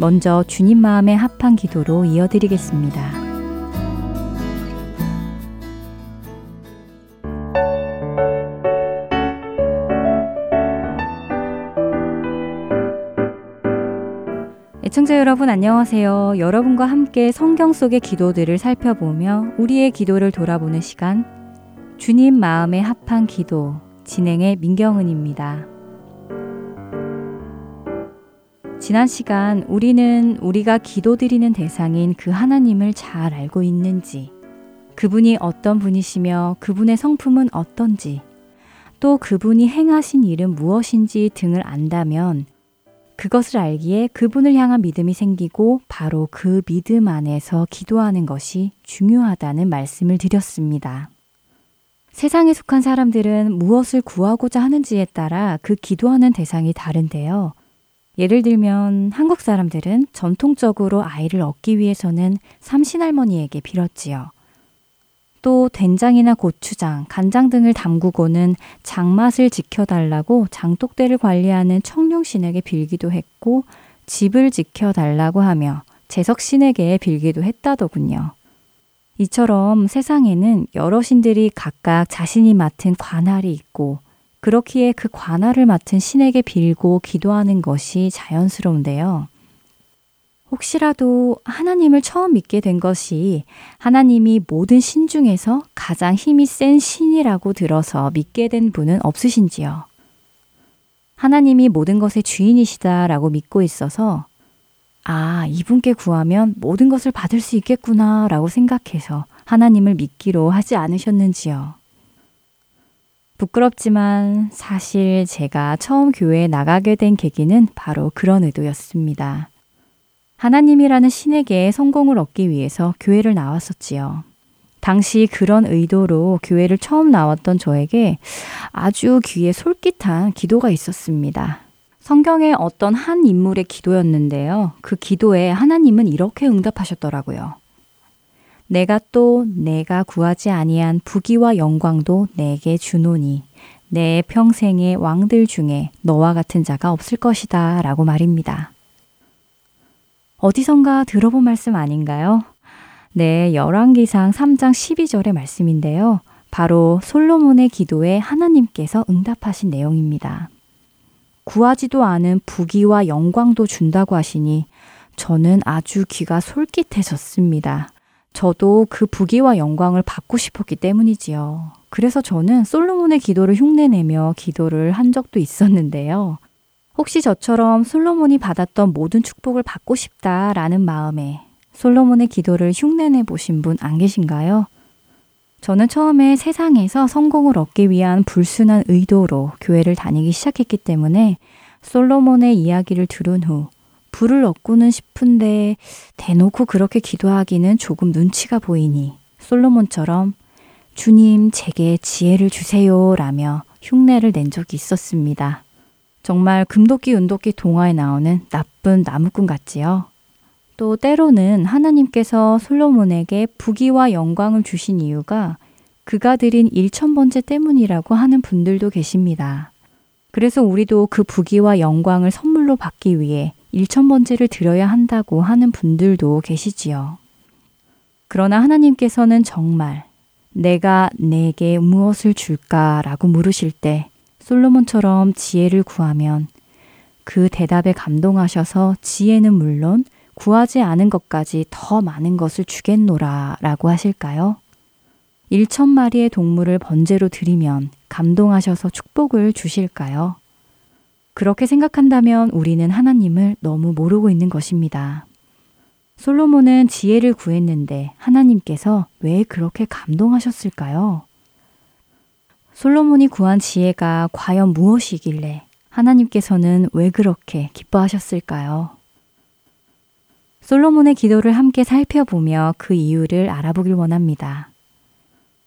먼저 주님 마음에 합한 기도로 이어드리겠습니다. 애청자 여러분 안녕하세요. 여러분과 함께 성경 속의 기도들을 살펴보며 우리의 기도를 돌아보는 시간 주님 마음에 합한 기도 진행의 민경은입니다. 지난 시간 우리는 우리가 기도드리는 대상인 그 하나님을 잘 알고 있는지, 그분이 어떤 분이시며 그분의 성품은 어떤지, 또 그분이 행하신 일은 무엇인지 등을 안다면 그것을 알기에 그분을 향한 믿음이 생기고 바로 그 믿음 안에서 기도하는 것이 중요하다는 말씀을 드렸습니다. 세상에 속한 사람들은 무엇을 구하고자 하는지에 따라 그 기도하는 대상이 다른데요. 예를 들면 한국 사람들은 전통적으로 아이를 얻기 위해서는 삼신할머니에게 빌었지요. 또 된장이나 고추장, 간장 등을 담그고는 장맛을 지켜달라고 장독대를 관리하는 청룡신에게 빌기도 했고 집을 지켜달라고 하며 재석신에게 빌기도 했다더군요. 이처럼 세상에는 여러 신들이 각각 자신이 맡은 관할이 있고 그렇기에 그 관할을 맡은 신에게 빌고 기도하는 것이 자연스러운데요. 혹시라도 하나님을 처음 믿게 된 것이 하나님이 모든 신 중에서 가장 힘이 센 신이라고 들어서 믿게 된 분은 없으신지요? 하나님이 모든 것의 주인이시다라고 믿고 있어서 아, 이분께 구하면 모든 것을 받을 수 있겠구나 라고 생각해서 하나님을 믿기로 하지 않으셨는지요? 부끄럽지만 사실 제가 처음 교회에 나가게 된 계기는 바로 그런 의도였습니다. 하나님이라는 신에게 성공을 얻기 위해서 교회를 나왔었지요. 당시 그런 의도로 교회를 처음 나왔던 저에게 아주 귀에 솔깃한 기도가 있었습니다. 성경의 어떤 한 인물의 기도였는데요. 그 기도에 하나님은 이렇게 응답하셨더라고요. 내가 또 내가 구하지 아니한 부귀와 영광도 내게 주노니 내 평생의 왕들 중에 너와 같은 자가 없을 것이다 라고 말입니다. 어디선가 들어본 말씀 아닌가요? 네, 열왕기상 3장 12절의 말씀인데요. 바로 솔로몬의 기도에 하나님께서 응답하신 내용입니다. 구하지도 않은 부귀와 영광도 준다고 하시니 저는 아주 귀가 솔깃해졌습니다. 저도 그 부귀와 영광을 받고 싶었기 때문이지요. 그래서 저는 솔로몬의 기도를 흉내내며 기도를 한 적도 있었는데요. 혹시 저처럼 솔로몬이 받았던 모든 축복을 받고 싶다라는 마음에 솔로몬의 기도를 흉내내 보신 분 안 계신가요? 저는 처음에 세상에서 성공을 얻기 위한 불순한 의도로 교회를 다니기 시작했기 때문에 솔로몬의 이야기를 들은 후 불을 얻고는 싶은데 대놓고 그렇게 기도하기는 조금 눈치가 보이니 솔로몬처럼 주님 제게 지혜를 주세요 라며 흉내를 낸 적이 있었습니다. 정말 금도끼 은도끼 동화에 나오는 나쁜 나무꾼 같지요. 또 때로는 하나님께서 솔로몬에게 부귀와 영광을 주신 이유가 그가 드린 일천번째 때문이라고 하는 분들도 계십니다. 그래서 우리도 그 부귀와 영광을 선물로 받기 위해 일천번째를 드려야 한다고 하는 분들도 계시지요. 그러나 하나님께서는 정말 내가 내게 무엇을 줄까라고 물으실 때 솔로몬처럼 지혜를 구하면 그 대답에 감동하셔서 지혜는 물론 구하지 않은 것까지 더 많은 것을 주겠노라 라고 하실까요? 1천 마리의 동물을 번제로 드리면 감동하셔서 축복을 주실까요? 그렇게 생각한다면 우리는 하나님을 너무 모르고 있는 것입니다. 솔로몬은 지혜를 구했는데 하나님께서 왜 그렇게 감동하셨을까요? 솔로몬이 구한 지혜가 과연 무엇이길래 하나님께서는 왜 그렇게 기뻐하셨을까요? 솔로몬의 기도를 함께 살펴보며 그 이유를 알아보길 원합니다.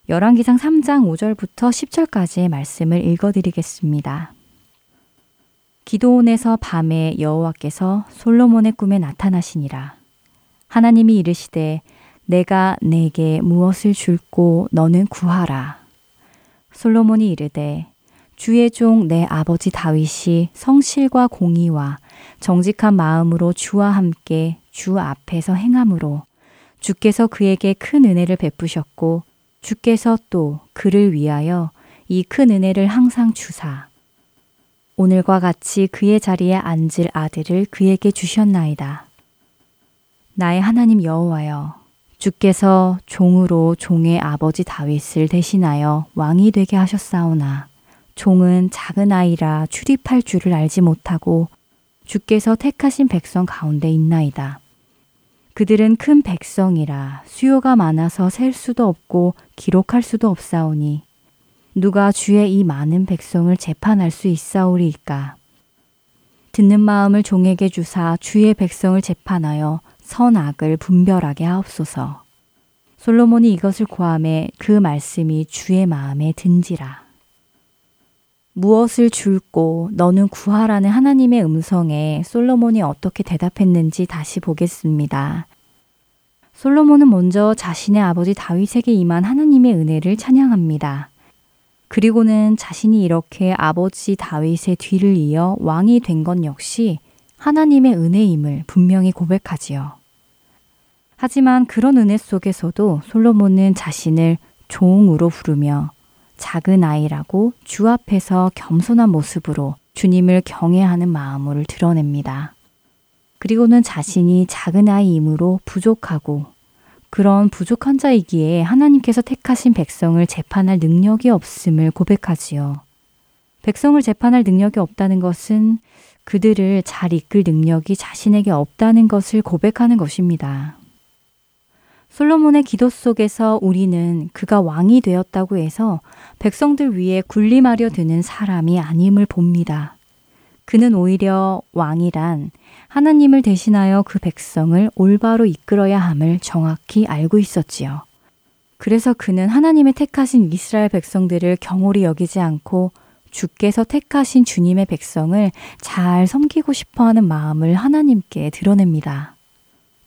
열왕기상 3장 5절부터 10절까지의 말씀을 읽어드리겠습니다. 기도원에서 밤에 여호와께서 솔로몬의 꿈에 나타나시니라. 하나님이 이르시되 내가 내게 무엇을 줄고 너는 구하라. 솔로몬이 이르되 주의 종 내 아버지 다윗이 성실과 공의와 정직한 마음으로 주와 함께 주 앞에서 행함으로 주께서 그에게 큰 은혜를 베푸셨고 주께서 또 그를 위하여 이 큰 은혜를 항상 주사 오늘과 같이 그의 자리에 앉을 아들을 그에게 주셨나이다. 나의 하나님 여호와여 주께서 종으로 종의 아버지 다윗을 대신하여 왕이 되게 하셨사오나 종은 작은 아이라 출입할 줄을 알지 못하고 주께서 택하신 백성 가운데 있나이다. 그들은 큰 백성이라 수요가 많아서 셀 수도 없고 기록할 수도 없사오니 누가 주의 이 많은 백성을 재판할 수 있사오리이까. 듣는 마음을 종에게 주사 주의 백성을 재판하여 선악을 분별하게 하옵소서. 솔로몬이 이것을 고함해 그 말씀이 주의 마음에 든지라. 무엇을 줄고 너는 구하라는 하나님의 음성에 솔로몬이 어떻게 대답했는지 다시 보겠습니다. 솔로몬은 먼저 자신의 아버지 다윗에게 임한 하나님의 은혜를 찬양합니다. 그리고는 자신이 이렇게 아버지 다윗의 뒤를 이어 왕이 된것 역시 하나님의 은혜임을 분명히 고백하지요. 하지만 그런 은혜 속에서도 솔로몬은 자신을 종으로 부르며 작은 아이라고 주 앞에서 겸손한 모습으로 주님을 경외하는 마음을 드러냅니다. 그리고는 자신이 작은 아이이므로 부족하고 그런 부족한 자이기에 하나님께서 택하신 백성을 재판할 능력이 없음을 고백하지요. 백성을 재판할 능력이 없다는 것은 그들을 잘 이끌 능력이 자신에게 없다는 것을 고백하는 것입니다. 솔로몬의 기도 속에서 우리는 그가 왕이 되었다고 해서 백성들 위에 군림하려 드는 사람이 아님을 봅니다. 그는 오히려 왕이란 하나님을 대신하여 그 백성을 올바로 이끌어야 함을 정확히 알고 있었지요. 그래서 그는 하나님의 택하신 이스라엘 백성들을 경홀히 여기지 않고 주께서 택하신 주님의 백성을 잘 섬기고 싶어 하는 마음을 하나님께 드러냅니다.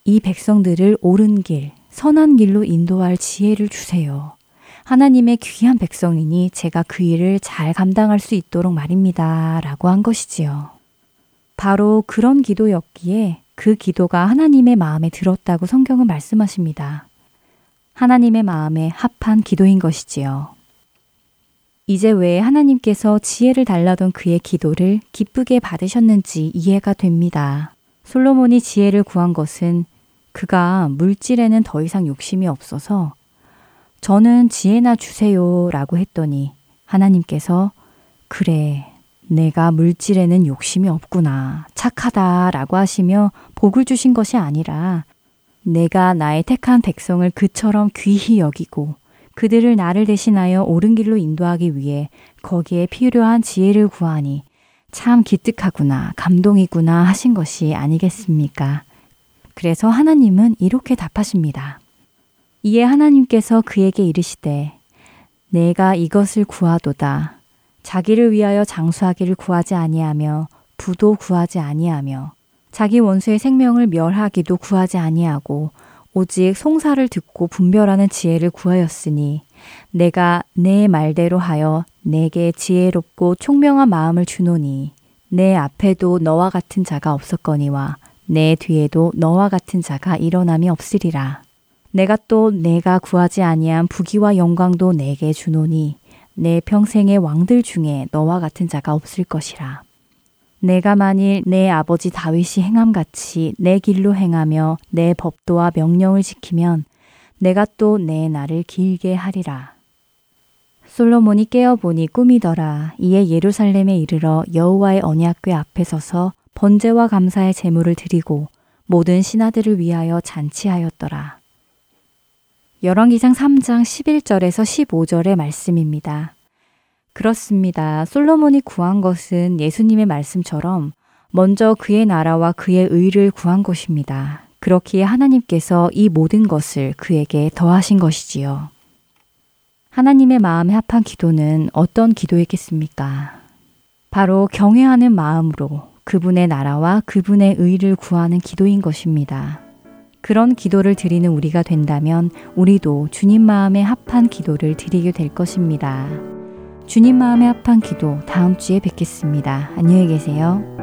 이 백성들을 옳은 길, 선한 길로 인도할 지혜를 주세요. 하나님의 귀한 백성이니 제가 그 일을 잘 감당할 수 있도록 말입니다. 라고 한 것이지요. 바로 그런 기도였기에 그 기도가 하나님의 마음에 들었다고 성경은 말씀하십니다. 하나님의 마음에 합한 기도인 것이지요. 이제 왜 하나님께서 지혜를 달라던 그의 기도를 기쁘게 받으셨는지 이해가 됩니다. 솔로몬이 지혜를 구한 것은 그가 물질에는 더 이상 욕심이 없어서 저는 지혜나 주세요 라고 했더니 하나님께서 그래, 내가 물질에는 욕심이 없구나. 착하다 라고 하시며 복을 주신 것이 아니라 내가 나의 택한 백성을 그처럼 귀히 여기고 그들을 나를 대신하여 옳은 길로 인도하기 위해 거기에 필요한 지혜를 구하니 참 기특하구나, 감동이구나 하신 것이 아니겠습니까? 그래서 하나님은 이렇게 답하십니다. 이에 하나님께서 그에게 이르시되 내가 이것을 구하도다. 자기를 위하여 장수하기를 구하지 아니하며 부도 구하지 아니하며 자기 원수의 생명을 멸하기도 구하지 아니하고 오직 송사를 듣고 분별하는 지혜를 구하였으니 내가 내 말대로 하여 내게 지혜롭고 총명한 마음을 주노니 내 앞에도 너와 같은 자가 없었거니와 내 뒤에도 너와 같은 자가 일어남이 없으리라. 내가 또 내가 구하지 아니한 부귀와 영광도 내게 주노니 내 평생의 왕들 중에 너와 같은 자가 없을 것이라. 내가 만일 내 아버지 다윗이 행함같이 내 길로 행하며 내 법도와 명령을 지키면 내가 또 내 날을 길게 하리라. 솔로몬이 깨어보니 꿈이더라. 이에 예루살렘에 이르러 여호와의 언약궤 앞에 서서 번제와 감사의 제물을 드리고 모든 신하들을 위하여 잔치하였더라. 열왕기상 3장 11절에서 15절의 말씀입니다. 그렇습니다. 솔로몬이 구한 것은 예수님의 말씀처럼 먼저 그의 나라와 그의 의를 구한 것입니다. 그렇기에 하나님께서 이 모든 것을 그에게 더하신 것이지요. 하나님의 마음에 합한 기도는 어떤 기도였겠습니까? 바로 경외하는 마음으로 그분의 나라와 그분의 의를 구하는 기도인 것입니다. 그런 기도를 드리는 우리가 된다면 우리도 주님 마음에 합한 기도를 드리게 될 것입니다. 주님 마음에 합한 기도 다음 주에 뵙겠습니다. 안녕히 계세요.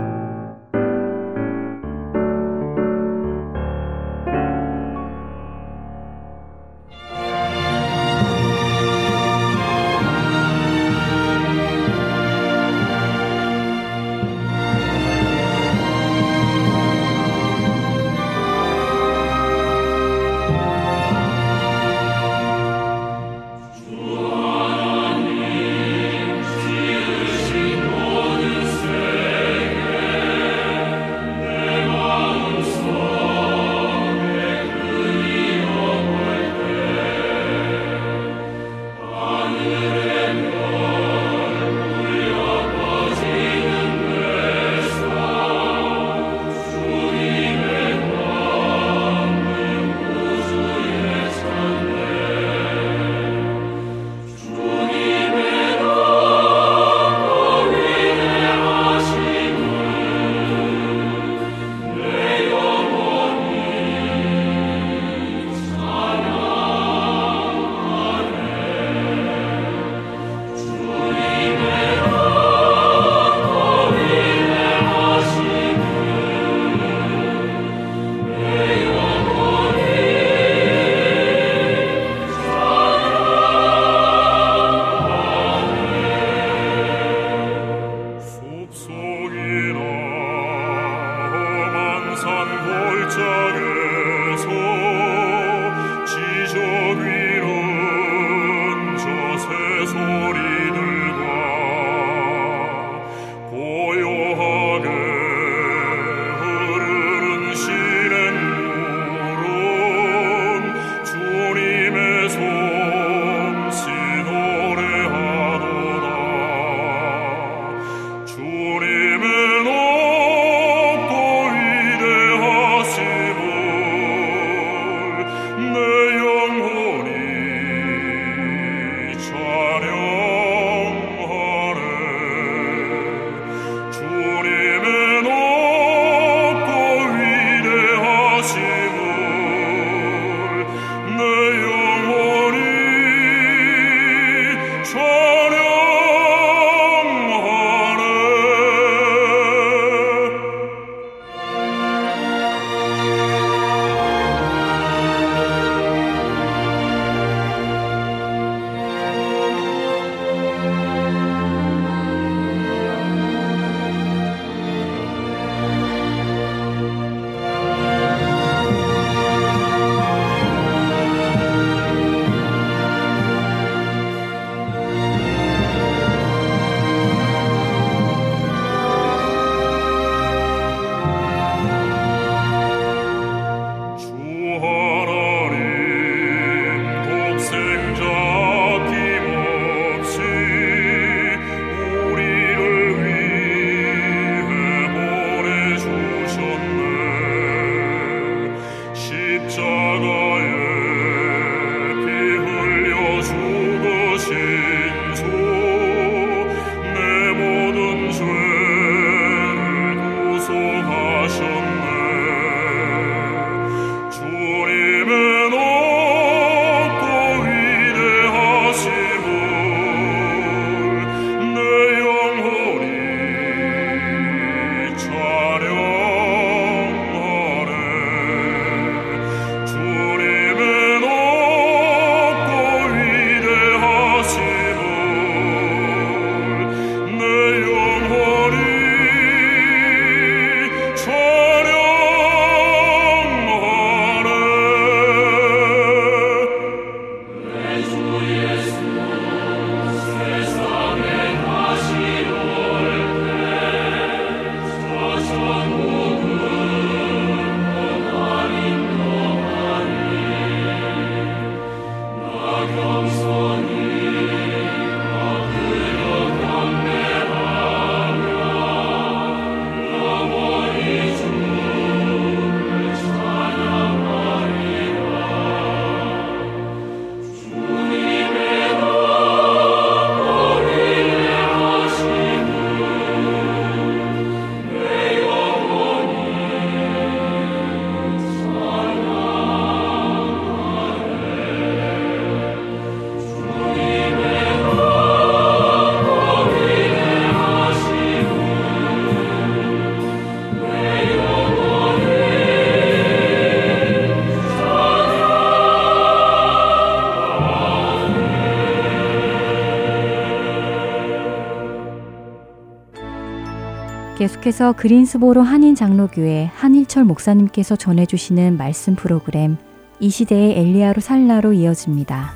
계속해서 그린스보로 한인 장로교회 한일철 목사님께서 전해주시는 말씀 프로그램 이 시대의 엘리야로 살라로 이어집니다.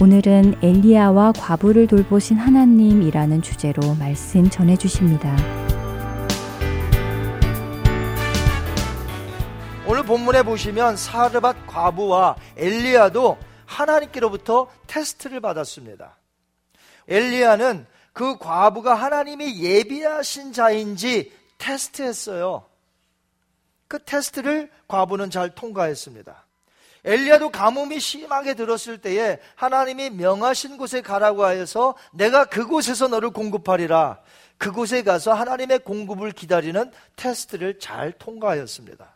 오늘은 엘리야와 과부를 돌보신 하나님이라는 주제로 말씀 전해주십니다. 오늘 본문에 보시면 사르밧 과부와 엘리야도 하나님께로부터 테스트를 받았습니다. 엘리야는 그 과부가 하나님이 예비하신 자인지 테스트했어요. 그 테스트를 과부는 잘 통과했습니다. 엘리야도 가뭄이 심하게 들었을 때에 하나님이 명하신 곳에 가라고 하여서 내가 그곳에서 너를 공급하리라. 그곳에 가서 하나님의 공급을 기다리는 테스트를 잘 통과하였습니다.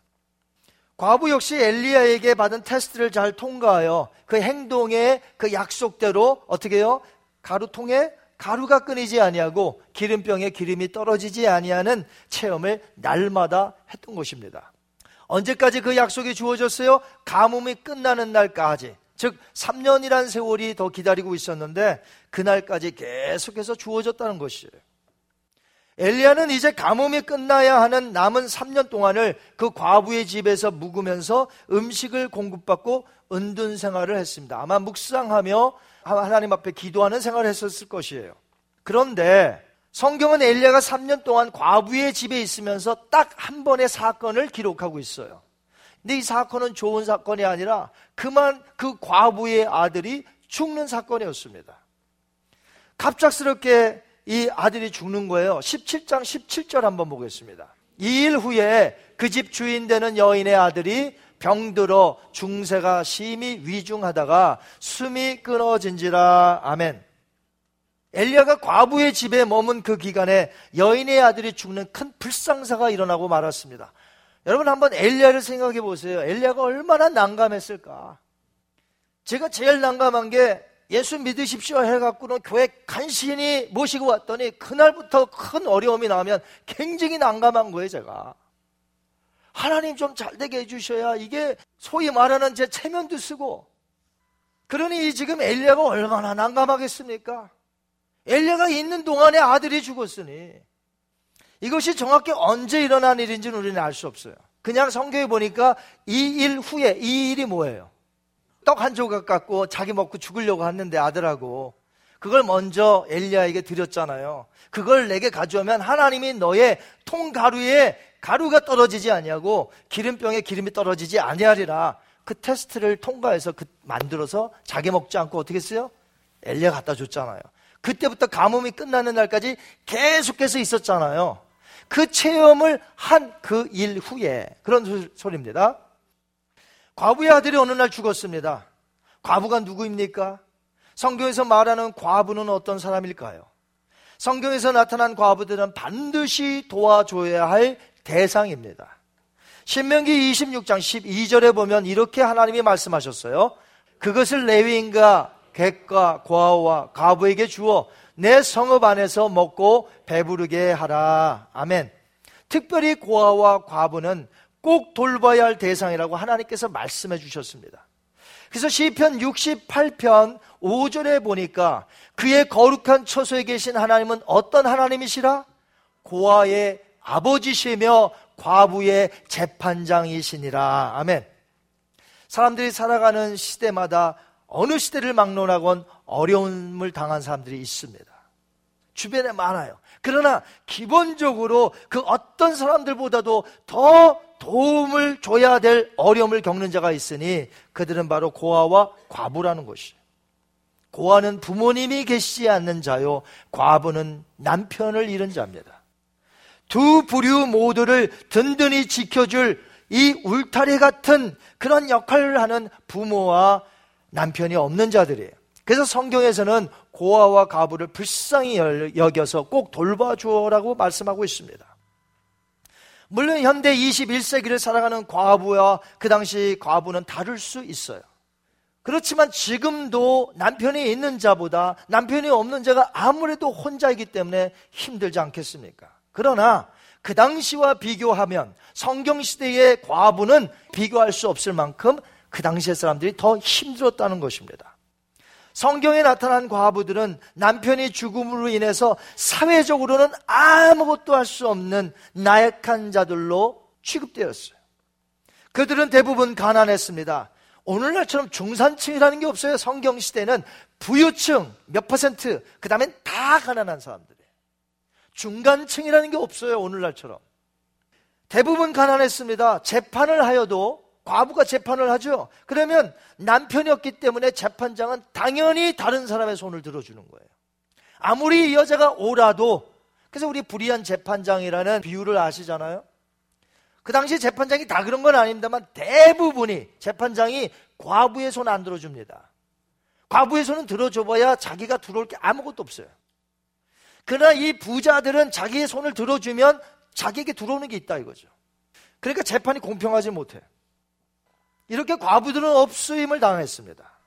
과부 역시 엘리야에게 받은 테스트를 잘 통과하여 그 행동의 그 약속대로 어떻게 해요? 가루통에 가루가 끊이지 아니하고 기름병에 기름이 떨어지지 아니하는 체험을 날마다 했던 것입니다. 언제까지 그 약속이 주어졌어요? 가뭄이 끝나는 날까지. 즉 3년이란 세월이 더 기다리고 있었는데 그날까지 계속해서 주어졌다는 것이에요. 엘리야는 이제 가뭄이 끝나야 하는 남은 3년 동안을 그 과부의 집에서 묵으면서 음식을 공급받고 은둔 생활을 했습니다. 아마 묵상하며 하나님 앞에 기도하는 생활을 했었을 것이에요. 그런데 성경은 엘리야가 3년 동안 과부의 집에 있으면서 딱 한 번의 사건을 기록하고 있어요. 근데 이 사건은 좋은 사건이 아니라 그만 그 과부의 아들이 죽는 사건이었습니다. 갑작스럽게 이 아들이 죽는 거예요. 17장 17절 한번 보겠습니다. 2일 후에 그 집 주인 되는 여인의 아들이 병들어 중세가 심히 위중하다가 숨이 끊어진지라. 아멘. 엘리야가 과부의 집에 머문 그 기간에 여인의 아들이 죽는 큰 불상사가 일어나고 말았습니다. 여러분 한번 엘리야를 생각해 보세요. 엘리야가 얼마나 난감했을까? 제가 제일 난감한 게 예수 믿으십시오 해갖고는 교회 간신히 모시고 왔더니 그날부터 큰 어려움이 나면 굉장히 난감한 거예요, 제가. 하나님 좀 잘되게 해주셔야 이게 소위 말하는 제 체면도 쓰고 그러니 지금 엘리야가 얼마나 난감하겠습니까? 엘리야가 있는 동안에 아들이 죽었으니 이것이 정확히 언제 일어난 일인지는 우리는 알 수 없어요. 그냥 성경에 보니까 이 일 후에 이 일이 뭐예요? 떡 한 조각 갖고 자기 먹고 죽으려고 했는데 아들하고 그걸 먼저 엘리야에게 드렸잖아요. 그걸 내게 가져오면 하나님이 너의 통가루에 가루가 떨어지지 아니하고 기름병에 기름이 떨어지지 아니하리라. 그 테스트를 통과해서 그 만들어서 자기 먹지 않고 어떻게 했어요? 엘리야 갖다 줬잖아요. 그때부터 가뭄이 끝나는 날까지 계속해서 있었잖아요. 그 체험을 한 그 일 후에 그런 소리입니다. 과부의 아들이 어느 날 죽었습니다. 과부가 누구입니까? 성경에서 말하는 과부는 어떤 사람일까요? 성경에서 나타난 과부들은 반드시 도와줘야 할 대상입니다. 신명기 26장 12절에 보면 이렇게 하나님이 말씀하셨어요. 그것을 레위인과 객과 고아와 가부에게 주어 내 성읍 안에서 먹고 배부르게 하라. 아멘. 특별히 고아와 과부는 꼭 돌봐야 할 대상이라고 하나님께서 말씀해 주셨습니다. 그래서 시편 68편 5절에 보니까 그의 거룩한 처소에 계신 하나님은 어떤 하나님이시라? 고아의 아버지시며 과부의 재판장이시니라. 아멘. 사람들이 살아가는 시대마다 어느 시대를 막론하건 어려움을 당한 사람들이 있습니다. 주변에 많아요. 그러나 기본적으로 그 어떤 사람들보다도 더 도움을 줘야 될 어려움을 겪는 자가 있으니 그들은 바로 고아와 과부라는 것이에요. 고아는 부모님이 계시지 않는 자요, 과부는 남편을 잃은 자입니다. 두 부류 모두를 든든히 지켜줄 이 울타리 같은 그런 역할을 하는 부모와 남편이 없는 자들이에요. 그래서 성경에서는 고아와 가부를 불쌍히 여겨서 꼭 돌봐주어라고 말씀하고 있습니다. 물론 현대 21세기를 살아가는 과부와 그 당시 과부는 다를 수 있어요. 그렇지만 지금도 남편이 있는 자보다 남편이 없는 자가 아무래도 혼자이기 때문에 힘들지 않겠습니까? 그러나 그 당시와 비교하면 성경시대의 과부는 비교할 수 없을 만큼 그 당시의 사람들이 더 힘들었다는 것입니다. 성경에 나타난 과부들은 남편이 죽음으로 인해서 사회적으로는 아무것도 할 수 없는 나약한 자들로 취급되었어요. 그들은 대부분 가난했습니다. 오늘날처럼 중산층이라는 게 없어요. 성경 시대는 부유층 몇 퍼센트, 그 다음엔 다 가난한 사람들이에요. 중간층이라는 게 없어요. 오늘날처럼. 대부분 가난했습니다. 재판을 하여도 과부가 재판을 하죠. 그러면 남편이었기 때문에 재판장은 당연히 다른 사람의 손을 들어주는 거예요. 아무리 이 여자가 오라도 그래서 우리 불의한 재판장이라는 비유를 아시잖아요. 그 당시 재판장이 다 그런 건 아닙니다만 대부분이 재판장이 과부의 손 안 들어줍니다. 과부의 손은 들어줘봐야 자기가 들어올 게 아무것도 없어요. 그러나 이 부자들은 자기의 손을 들어주면 자기에게 들어오는 게 있다 이거죠. 그러니까 재판이 공평하지 못해. 이렇게 과부들은 없수임을 당했습니다.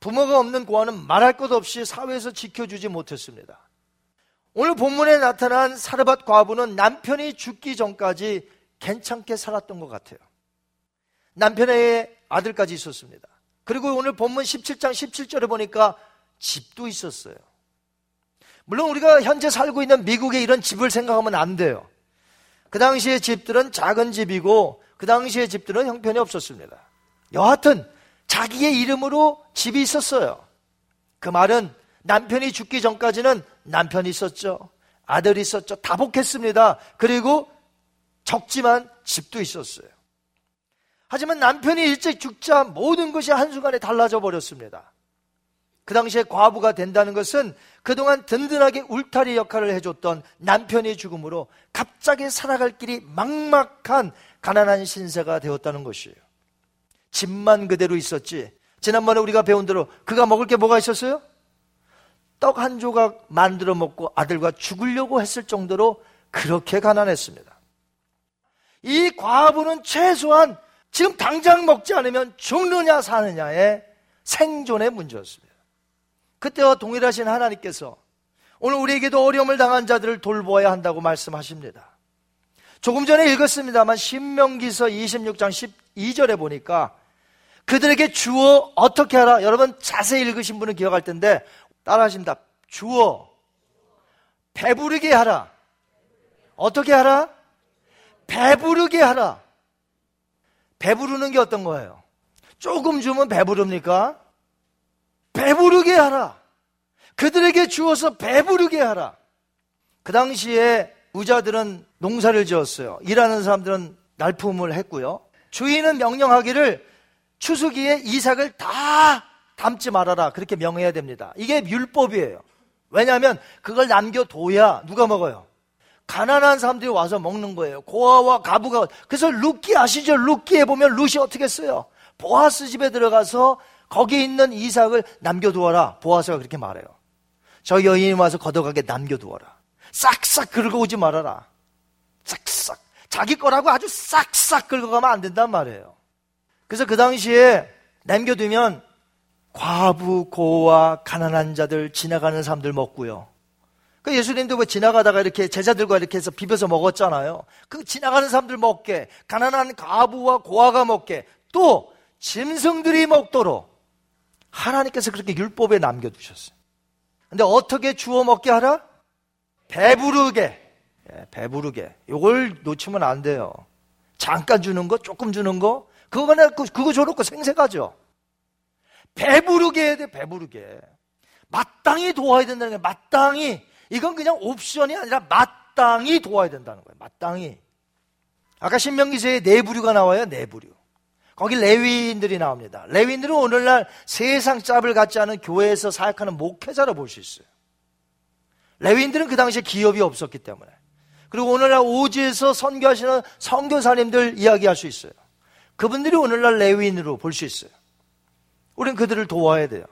부모가 없는 고아는 말할 것 없이 사회에서 지켜주지 못했습니다. 오늘 본문에 나타난 사르밧 과부는 남편이 죽기 전까지 괜찮게 살았던 것 같아요. 남편의 아들까지 있었습니다. 그리고 오늘 본문 17장 17절에 보니까 집도 있었어요. 물론 우리가 현재 살고 있는 미국의 이런 집을 생각하면 안 돼요. 그 당시의 집들은 작은 집이고 그 당시의 집들은 형편이 없었습니다. 여하튼 자기의 이름으로 집이 있었어요. 그 말은 남편이 죽기 전까지는 남편이 있었죠. 아들이 있었죠. 다 복했습니다. 그리고 적지만 집도 있었어요. 하지만 남편이 일찍 죽자 모든 것이 한순간에 달라져 버렸습니다. 그 당시에 과부가 된다는 것은 그동안 든든하게 울타리 역할을 해줬던 남편의 죽음으로 갑자기 살아갈 길이 막막한 가난한 신세가 되었다는 것이에요. 집만 그대로 있었지. 지난번에 우리가 배운 대로 그가 먹을 게 뭐가 있었어요? 떡 한 조각 만들어 먹고 아들과 죽으려고 했을 정도로 그렇게 가난했습니다. 이 과부는 최소한 지금 당장 먹지 않으면 죽느냐 사느냐의 생존의 문제였습니다. 그때와 동일하신 하나님께서 오늘 우리에게도 어려움을 당한 자들을 돌보아야 한다고 말씀하십니다. 조금 전에 읽었습니다만 신명기서 26장 12절에 보니까 그들에게 주어 어떻게 하라? 여러분 자세히 읽으신 분은 기억할 텐데 따라 하십니다. 주어 배부르게 하라. 어떻게 하라? 배부르게 하라. 배부르는 게 어떤 거예요? 조금 주면 배부릅니까? 배부르게 하라. 그들에게 주어서 배부르게 하라. 그 당시에 부자들은 농사를 지었어요. 일하는 사람들은 날품을 했고요. 주인은 명령하기를 추수기에 이삭을 다 담지 말아라. 그렇게 명해야 됩니다. 이게 율법이에요. 왜냐하면 그걸 남겨둬야 누가 먹어요? 가난한 사람들이 와서 먹는 거예요. 고아와 과부가. 그래서 룻기 아시죠? 룻기에 보면 룻이 어떻게 써요? 보아스 집에 들어가서 거기 있는 이삭을 남겨두어라. 보아스가 그렇게 말해요. 저 여인이 와서 걷어가게 남겨두어라. 싹싹 긁어 오지 말아라. 싹싹. 자기 거라고 아주 싹싹 긁어가면 안 된단 말이에요. 그래서 그 당시에 남겨두면 과부, 고와 가난한 자들, 지나가는 사람들 먹고요. 그 예수님도 왜 지나가다가 이렇게 제자들과 이렇게 해서 비벼서 먹었잖아요. 그 지나가는 사람들 먹게, 가난한 가부와 고아가 먹게, 또 짐승들이 먹도록 하나님께서 그렇게 율법에 남겨두셨어요. 근데 어떻게 주워 먹게 하라? 배부르게. 예, 배부르게. 이걸 놓치면 안 돼요. 잠깐 주는 거, 조금 주는 거, 그거는 그거 줘놓고 생색하죠. 배부르게 해야 돼, 배부르게. 마땅히 도와야 된다는 게 마땅히 이건 그냥 옵션이 아니라 마땅히 도와야 된다는 거예요. 마땅히. 아까 신명기서에 네 부류가 나와요. 네 부류. 거기 레위인들이 나옵니다. 레위인들은 오늘날 세상 짭을 갖지 않은 교회에서 사역하는 목회자로 볼 수 있어요. 레위인들은 그 당시에 기업이 없었기 때문에. 그리고 오늘날 오지에서 선교하시는 선교사님들 이야기할 수 있어요. 그분들이 오늘날 레위인으로 볼 수 있어요. 우리는 그들을 도와야 돼요.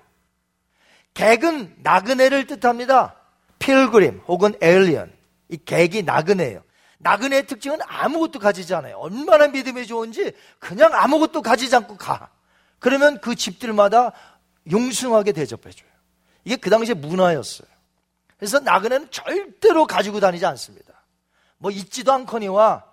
객은 나그네를 뜻합니다. 필그림 혹은 에일리언. 이 객이 나그네예요. 나그네의 특징은 아무것도 가지지 않아요. 얼마나 믿음이 좋은지 그냥 아무것도 가지지 않고 가. 그러면 그 집들마다 용숭하게 대접해줘요. 이게 그 당시의 문화였어요. 그래서 나그네는 절대로 가지고 다니지 않습니다. 뭐 있지도 않거니와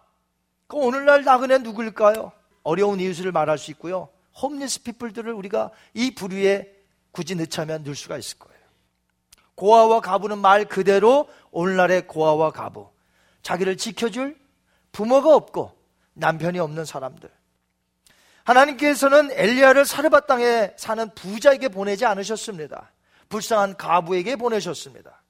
그 오늘날 나그네 누구일까요? 어려운 이웃을 말할 수 있고요. 홈리스 피플들을 우리가 이 부류에 굳이 넣자면 넣을 수가 있을 거예요. 고아와 가부는 말 그대로 오늘날의 고아와 가부. 자기를 지켜줄 부모가 없고 남편이 없는 사람들. 하나님께서는 엘리야를 사르밧 땅에 사는 부자에게 보내지 않으셨습니다. 불쌍한 가부에게 보내셨습니다.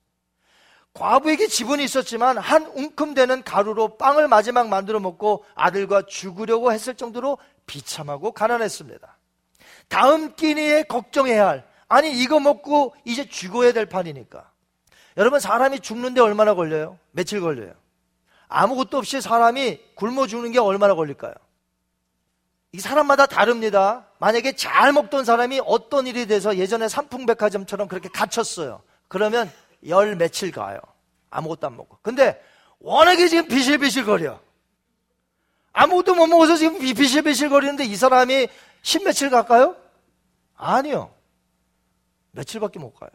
과부에게 지분이 있었지만 한 웅큼 되는 가루로 빵을 마지막 만들어 먹고 아들과 죽으려고 했을 정도로 비참하고 가난했습니다. 다음 끼니에 걱정해야 할 아니 이거 먹고 이제 죽어야 될 판이니까. 여러분 사람이 죽는데 얼마나 걸려요? 며칠 걸려요? 아무것도 없이 사람이 굶어 죽는 게 얼마나 걸릴까요? 이 사람마다 다릅니다. 만약에 잘 먹던 사람이 어떤 일이 돼서 예전에 삼풍백화점처럼 그렇게 갇혔어요. 그러면 열 며칠 가요. 아무것도 안 먹고. 근데 워낙에 지금 비실비실 거려. 아무것도 못 먹어서 지금 비실비실 거리는데 이 사람이 십 며칠 갈까요? 아니요. 며칠밖에 못 가요.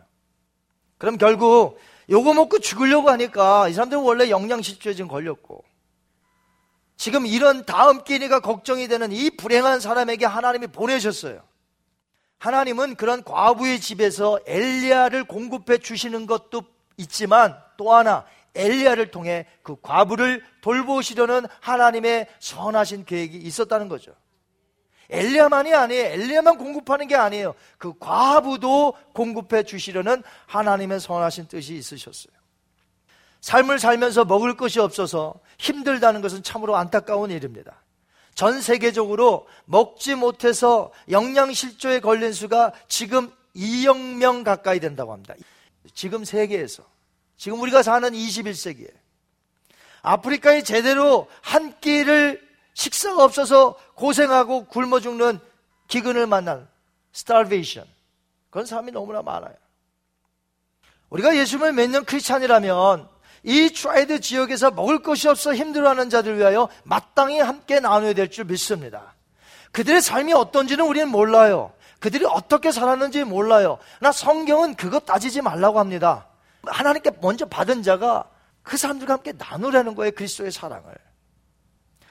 그럼 결국 요거 먹고 죽으려고 하니까 이 사람들은 원래 영양실조에 지금 걸렸고 지금 이런 다음 끼니가 걱정이 되는 이 불행한 사람에게 하나님이 보내셨어요. 하나님은 그런 과부의 집에서 엘리야를 공급해 주시는 것도 있지만 또 하나 엘리야를 통해 그 과부를 돌보시려는 하나님의 선하신 계획이 있었다는 거죠. 엘리야만이 아니에요. 엘리야만 공급하는 게 아니에요. 그 과부도 공급해 주시려는 하나님의 선하신 뜻이 있으셨어요. 삶을 살면서 먹을 것이 없어서 힘들다는 것은 참으로 안타까운 일입니다. 전 세계적으로 먹지 못해서 영양실조에 걸린 수가 지금 2억 명 가까이 된다고 합니다. 지금 세계에서. 지금 우리가 사는 21세기에. 아프리카에 제대로 한 끼를 식사가 없어서 고생하고 굶어 죽는 기근을 만난 starvation. 그런 사람이 너무나 많아요. 우리가 예수님을 믿는 크리스찬이라면 이 tribe 지역에서 먹을 것이 없어 힘들어하는 자들 위하여 마땅히 함께 나눠야 될 줄 믿습니다. 그들의 삶이 어떤지는 우리는 몰라요. 그들이 어떻게 살았는지 몰라요. 나 성경은 그것 따지지 말라고 합니다. 하나님께 먼저 받은 자가 그 사람들과 함께 나누라는 거예요. 그리스도의 사랑을.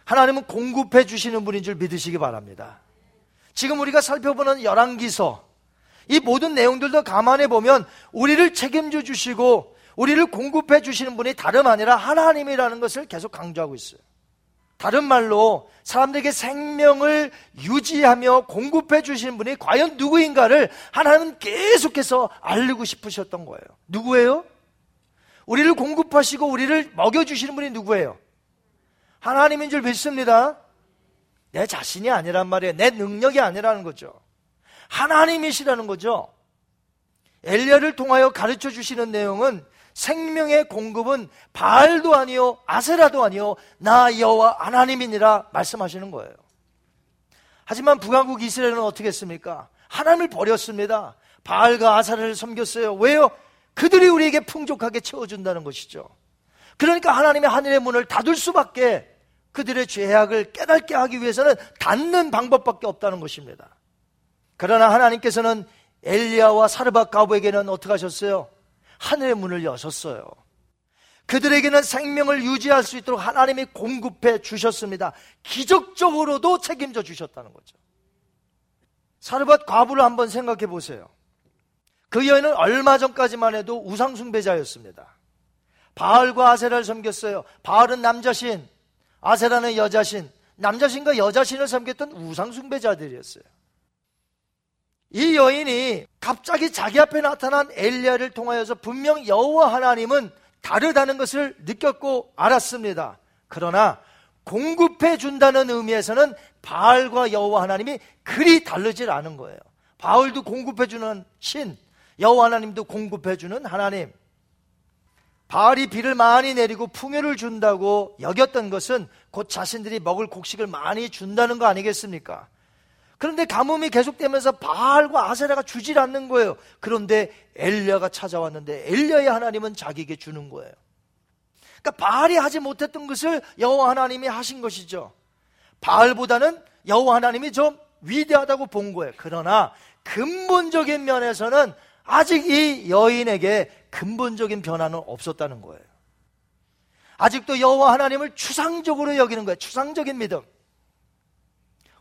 하나님은 공급해 주시는 분인 줄 믿으시기 바랍니다. 지금 우리가 살펴보는 열왕기서 이 모든 내용들도 감안해 보면 우리를 책임져 주시고 우리를 공급해 주시는 분이 다름 아니라 하나님이라는 것을 계속 강조하고 있어요. 다른 말로 사람들에게 생명을 유지하며 공급해 주시는 분이 과연 누구인가를 하나님은 계속해서 알리고 싶으셨던 거예요. 누구예요? 우리를 공급하시고 우리를 먹여 주시는 분이 누구예요? 하나님인 줄 믿습니다. 내 자신이 아니란 말이에요. 내 능력이 아니라는 거죠. 하나님이시라는 거죠. 엘리야를 통하여 가르쳐 주시는 내용은 생명의 공급은 바알도 아니요 아세라도 아니요 나 여호와 하나님이니라 말씀하시는 거예요. 하지만 북왕국 이스라엘은 어떻게 했습니까? 하나님을 버렸습니다. 바알과 아사를 섬겼어요. 왜요? 그들이 우리에게 풍족하게 채워준다는 것이죠. 그러니까 하나님의 하늘의 문을 닫을 수밖에 그들의 죄악을 깨닫게 하기 위해서는 닫는 방법밖에 없다는 것입니다. 그러나 하나님께서는 엘리야와 사르밧 가부에게는 어떻게 하셨어요? 하늘의 문을 여셨어요. 그들에게는 생명을 유지할 수 있도록 하나님이 공급해 주셨습니다. 기적적으로도 책임져 주셨다는 거죠. 사르밧 과부를 한번 생각해 보세요. 그 여인은 얼마 전까지만 해도 우상숭배자였습니다. 바알과 아세라를 섬겼어요. 바알은 남자신, 아세라는 여자신, 남자신과 여자신을 섬겼던 우상숭배자들이었어요. 이 여인이 갑자기 자기 앞에 나타난 엘리야를 통하여서 분명 여호와 하나님은 다르다는 것을 느꼈고 알았습니다. 그러나 공급해 준다는 의미에서는 바알과 여호와 하나님이 그리 다르질 않은 거예요. 바울도 공급해 주는 신, 여호와 하나님도 공급해 주는 하나님. 바알이 비를 많이 내리고 풍요를 준다고 여겼던 것은 곧 자신들이 먹을 곡식을 많이 준다는 거 아니겠습니까? 그런데 가뭄이 계속되면서 바알과 아세라가 주질 않는 거예요. 그런데 엘리야가 찾아왔는데 엘리야의 하나님은 자기에게 주는 거예요. 그러니까 바알이 하지 못했던 것을 여호와 하나님이 하신 것이죠. 바알보다는 여호와 하나님이 좀 위대하다고 본 거예요. 그러나 근본적인 면에서는 아직 이 여인에게 근본적인 변화는 없었다는 거예요. 아직도 여호와 하나님을 추상적으로 여기는 거예요. 추상적인 믿음.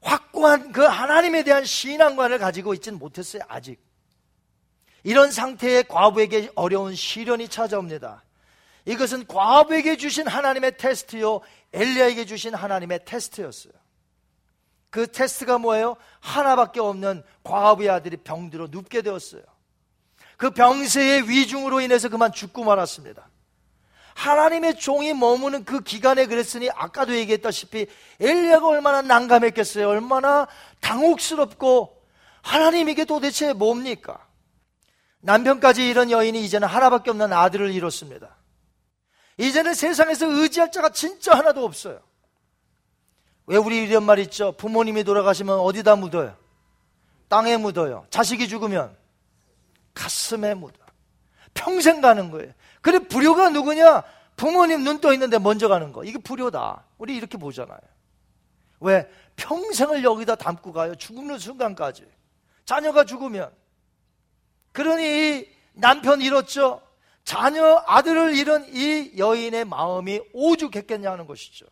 확고한 그 하나님에 대한 신앙관을 가지고 있지는 못했어요. 아직. 이런 상태의 과부에게 어려운 시련이 찾아옵니다. 이것은 과부에게 주신 하나님의 테스트요, 엘리야에게 주신 하나님의 테스트였어요. 그 테스트가 뭐예요? 하나밖에 없는 과부의 아들이 병들어 눕게 되었어요. 그 병세의 위중으로 인해서 그만 죽고 말았습니다. 하나님의 종이 머무는 그 기간에 그랬으니 아까도 얘기했다시피 엘리야가 얼마나 난감했겠어요. 얼마나 당혹스럽고 하나님에게 도대체 뭡니까? 남편까지 이런 여인이 이제는 하나밖에 없는 아들을 잃었습니다. 이제는 세상에서 의지할 자가 진짜 하나도 없어요. 왜 우리 이런 말 있죠? 부모님이 돌아가시면 어디다 묻어요? 땅에 묻어요. 자식이 죽으면 가슴에 묻어. 평생 가는 거예요. 그래 불효가 누구냐? 부모님 눈 떠 있는데 먼저 가는 거. 이게 불효다. 우리 이렇게 보잖아요. 왜? 평생을 여기다 담고 가요. 죽는 순간까지. 자녀가 죽으면. 그러니 남편 잃었죠. 자녀 아들을 잃은 이 여인의 마음이 오죽했겠냐는 것이죠.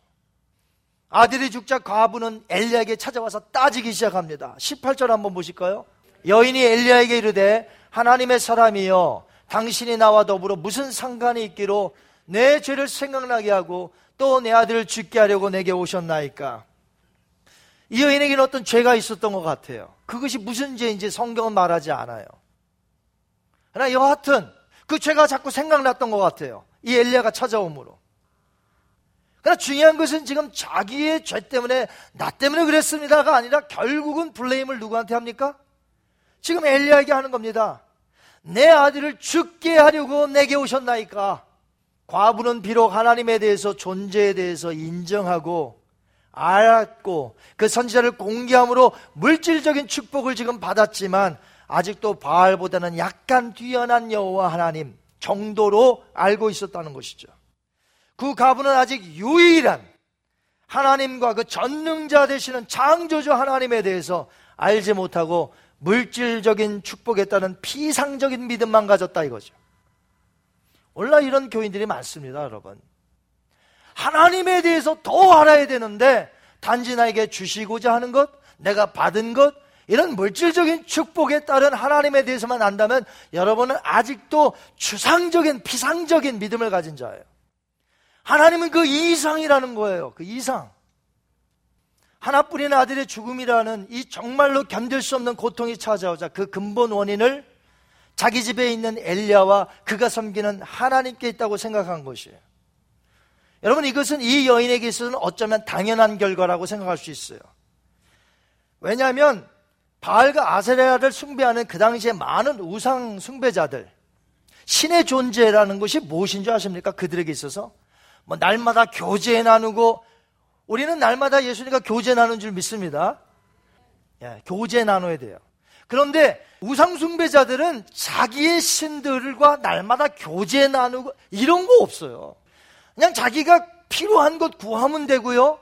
아들이 죽자 과부는 엘리야에게 찾아와서 따지기 시작합니다. 18절 한번 보실까요? 여인이 엘리야에게 이르되 하나님의 사람이여 당신이 나와 더불어 무슨 상관이 있기로 내 죄를 생각나게 하고 또 내 아들을 죽게 하려고 내게 오셨나이까? 이 여인에게는 어떤 죄가 있었던 것 같아요. 그것이 무슨 죄인지 성경은 말하지 않아요. 그러나 여하튼 그 죄가 자꾸 생각났던 것 같아요. 이 엘리야가 찾아옴으로. 그러나 중요한 것은 지금 자기의 죄 때문에 나 때문에 그랬습니다가 아니라 결국은 블레임을 누구한테 합니까? 지금 엘리야에게 하는 겁니다. 내 아들을 죽게 하려고 내게 오셨나이까? 과부는 비록 하나님에 대해서 존재에 대해서 인정하고 알았고 그 선지자를 공개함으로 물질적인 축복을 지금 받았지만 아직도 바알보다는 약간 뛰어난 여호와 하나님 정도로 알고 있었다는 것이죠. 그 가부는 아직 유일한 하나님과 그 전능자 되시는 창조주 하나님에 대해서 알지 못하고 물질적인 축복에 따른 피상적인 믿음만 가졌다 이거죠. 원래 이런 교인들이 많습니다, 여러분. 하나님에 대해서 더 알아야 되는데 단지 나에게 주시고자 하는 것, 내가 받은 것, 이런 물질적인 축복에 따른 하나님에 대해서만 안다면 여러분은 아직도 추상적인 피상적인 믿음을 가진 자예요. 하나님은 그 이상이라는 거예요. 그 이상. 하나뿐인 아들의 죽음이라는 이 정말로 견딜 수 없는 고통이 찾아오자 그 근본 원인을 자기 집에 있는 엘리야와 그가 섬기는 하나님께 있다고 생각한 것이에요. 여러분 이것은 이 여인에게 있어서는 어쩌면 당연한 결과라고 생각할 수 있어요. 왜냐하면 바알과 아세레아를 숭배하는 그 당시에 많은 우상 숭배자들 신의 존재라는 것이 무엇인 줄 아십니까? 그들에게 있어서 뭐 날마다 교제 나누고 우리는 날마다 예수님과 교제 나누는 줄 믿습니다. 예, 교제 나눠야 돼요. 그런데 우상숭배자들은 자기의 신들과 날마다 교제 나누고 이런 거 없어요. 그냥 자기가 필요한 것 구하면 되고요.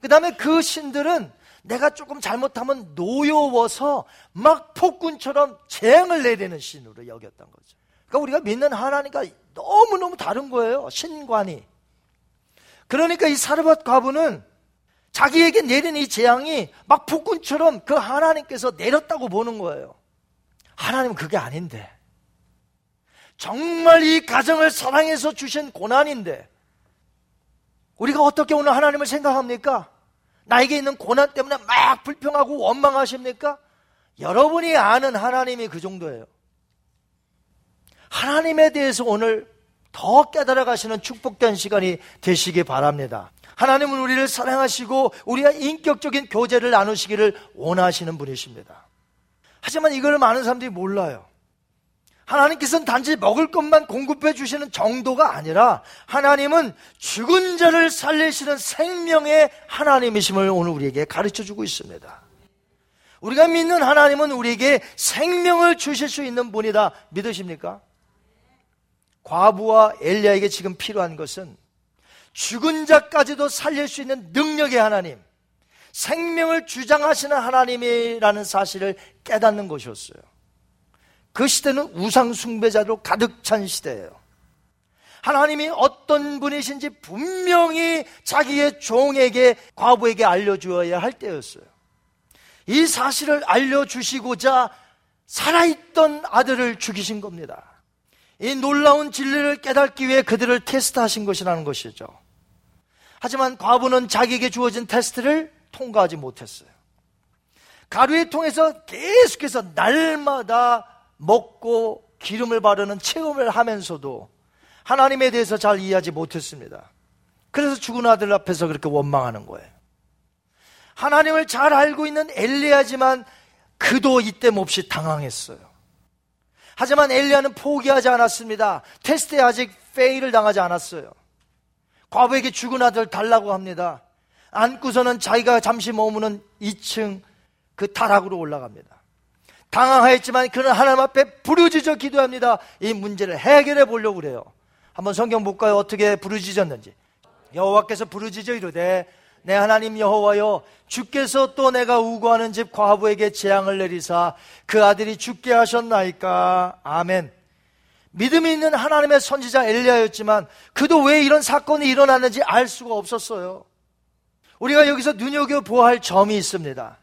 그 다음에 그 신들은 내가 조금 잘못하면 노여워서 막 폭군처럼 재앙을 내리는 신으로 여겼던 거죠. 그러니까 우리가 믿는 하나님과 너무너무 다른 거예요. 신관이. 그러니까 이 사르밧 과부는 자기에게 내린 이 재앙이 막 폭군처럼 그 하나님께서 내렸다고 보는 거예요. 하나님은 그게 아닌데. 정말 이 가정을 사랑해서 주신 고난인데. 우리가 어떻게 오늘 하나님을 생각합니까? 나에게 있는 고난 때문에 막 불평하고 원망하십니까? 여러분이 아는 하나님이 그 정도예요. 하나님에 대해서 오늘 더 깨달아 가시는 축복된 시간이 되시기 바랍니다. 하나님은 우리를 사랑하시고 우리가 인격적인 교제를 나누시기를 원하시는 분이십니다. 하지만 이걸 많은 사람들이 몰라요. 하나님께서는 단지 먹을 것만 공급해 주시는 정도가 아니라 하나님은 죽은 자를 살리시는 생명의 하나님이심을 오늘 우리에게 가르쳐 주고 있습니다. 우리가 믿는 하나님은 우리에게 생명을 주실 수 있는 분이다. 믿으십니까? 과부와 엘리야에게 지금 필요한 것은 죽은 자까지도 살릴 수 있는 능력의 하나님, 생명을 주장하시는 하나님이라는 사실을 깨닫는 것이었어요. 그 시대는 우상숭배자로 가득 찬 시대예요. 하나님이 어떤 분이신지 분명히 자기의 종에게, 과부에게 알려주어야 할 때였어요. 이 사실을 알려주시고자 살아있던 아들을 죽이신 겁니다. 이 놀라운 진리를 깨닫기 위해 그들을 테스트하신 것이라는 것이죠. 하지만 과부는 자기에게 주어진 테스트를 통과하지 못했어요. 가루의 통에서 계속해서 날마다 먹고 기름을 바르는 체험을 하면서도 하나님에 대해서 잘 이해하지 못했습니다. 그래서 죽은 아들 앞에서 그렇게 원망하는 거예요. 하나님을 잘 알고 있는 엘리야지만 그도 이때 몹시 당황했어요. 하지만 엘리야는 포기하지 않았습니다. 테스트에 아직 페일을 당하지 않았어요. 과부에게 죽은 아들 달라고 합니다. 안고서는 자기가 잠시 머무는 2층 그 타락으로 올라갑니다. 당황하였지만 그는 하나님 앞에 부르짖어 기도합니다. 이 문제를 해결해 보려고 그래요. 한번 성경 볼까요? 어떻게 부르짖었는지. 여호와께서 부르짖어 이르되 내 하나님 여호와여 주께서 또 내가 우고하는 집 과부에게 재앙을 내리사 그 아들이 죽게 하셨나이까? 아멘. 믿음이 있는 하나님의 선지자 엘리야였지만 그도 왜 이런 사건이 일어났는지 알 수가 없었어요. 우리가 여기서 눈여겨 보아야 할 점이 있습니다.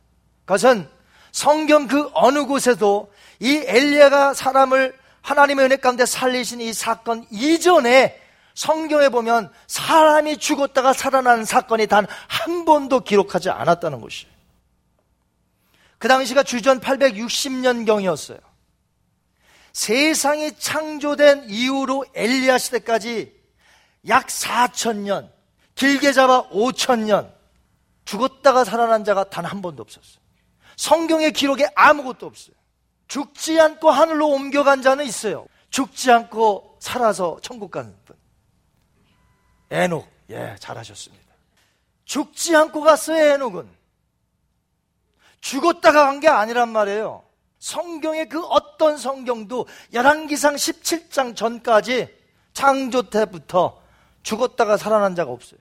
그것은 성경 그 어느 곳에도 이 엘리야가 사람을 하나님의 은혜 가운데 살리신 이 사건 이전에 성경에 보면 사람이 죽었다가 살아나는 사건이 단 한 번도 기록하지 않았다는 것이에요. 그 당시가 주전 860년경이었어요. 세상이 창조된 이후로 엘리야 시대까지 약 4천년, 길게 잡아 5천년 죽었다가 살아난 자가 단 한 번도 없었어요. 성경의 기록에 아무것도 없어요. 죽지 않고 하늘로 옮겨간 자는 있어요. 죽지 않고 살아서 천국 분. 에녹, 예, 잘하셨습니다. 죽지 않고 갔어요, 에녹은. 죽었다가 간 게 아니란 말이에요. 성경의 그 어떤 성경도 열왕기상 17장 전까지 창조 때부터 죽었다가 살아난 자가 없어요.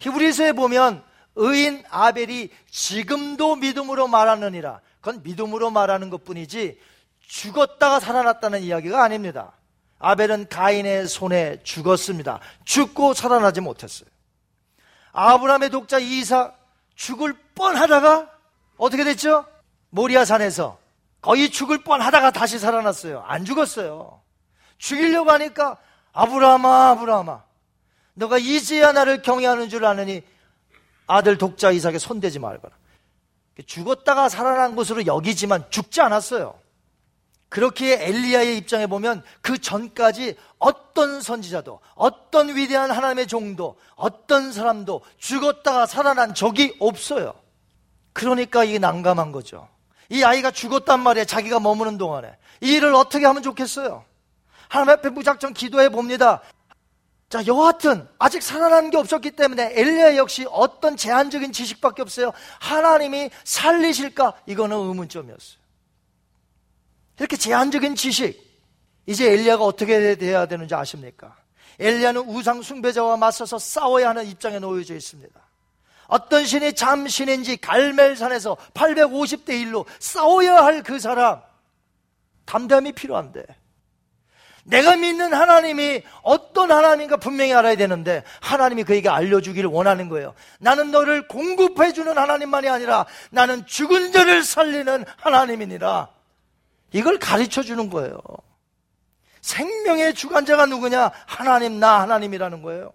히브리서에 보면 의인 아벨이 지금도 믿음으로 말하느니라. 그건 믿음으로 말하는 것 뿐이지 죽었다가 살아났다는 이야기가 아닙니다. 아벨은 가인의 손에 죽었습니다. 죽고 살아나지 못했어요. 아브라함의 독자 이사 죽을 뻔하다가 어떻게 됐죠? 모리아산에서 거의 죽을 뻔하다가 다시 살아났어요. 안 죽었어요. 죽이려고 하니까 아브라함아 아브라함아 너가 이제야 나를 경외하는 줄 아느니 아들 독자 이삭에 손대지 말거라. 죽었다가 살아난 것으로 여기지만 죽지 않았어요. 그렇게 엘리야의 입장에 보면 그 전까지 어떤 선지자도 어떤 위대한 하나님의 종도 어떤 사람도 죽었다가 살아난 적이 없어요. 그러니까 이게 난감한 거죠. 이 아이가 죽었단 말이에요. 자기가 머무는 동안에. 이 일을 어떻게 하면 좋겠어요? 하나님 앞에 무작정 기도해 봅니다. 자, 여하튼 아직 살아나는 게 없었기 때문에 엘리야 역시 어떤 제한적인 지식밖에 없어요. 하나님이 살리실까? 이거는 의문점이었어요. 이렇게 제한적인 지식. 이제 엘리야가 어떻게 돼야 되는지 아십니까? 엘리야는 우상 숭배자와 맞서서 싸워야 하는 입장에 놓여져 있습니다. 어떤 신이 잠신인지 갈멜산에서 850대 1로 싸워야 할 그 사람 담담이 필요한데 내가 믿는 하나님이 어떤 하나님인가 분명히 알아야 되는데 하나님이 그에게 알려주기를 원하는 거예요. 나는 너를 공급해주는 하나님만이 아니라 나는 죽은 자를 살리는 하나님이니라. 이걸 가르쳐 주는 거예요. 생명의 주관자가 누구냐? 하나님, 나 하나님이라는 거예요.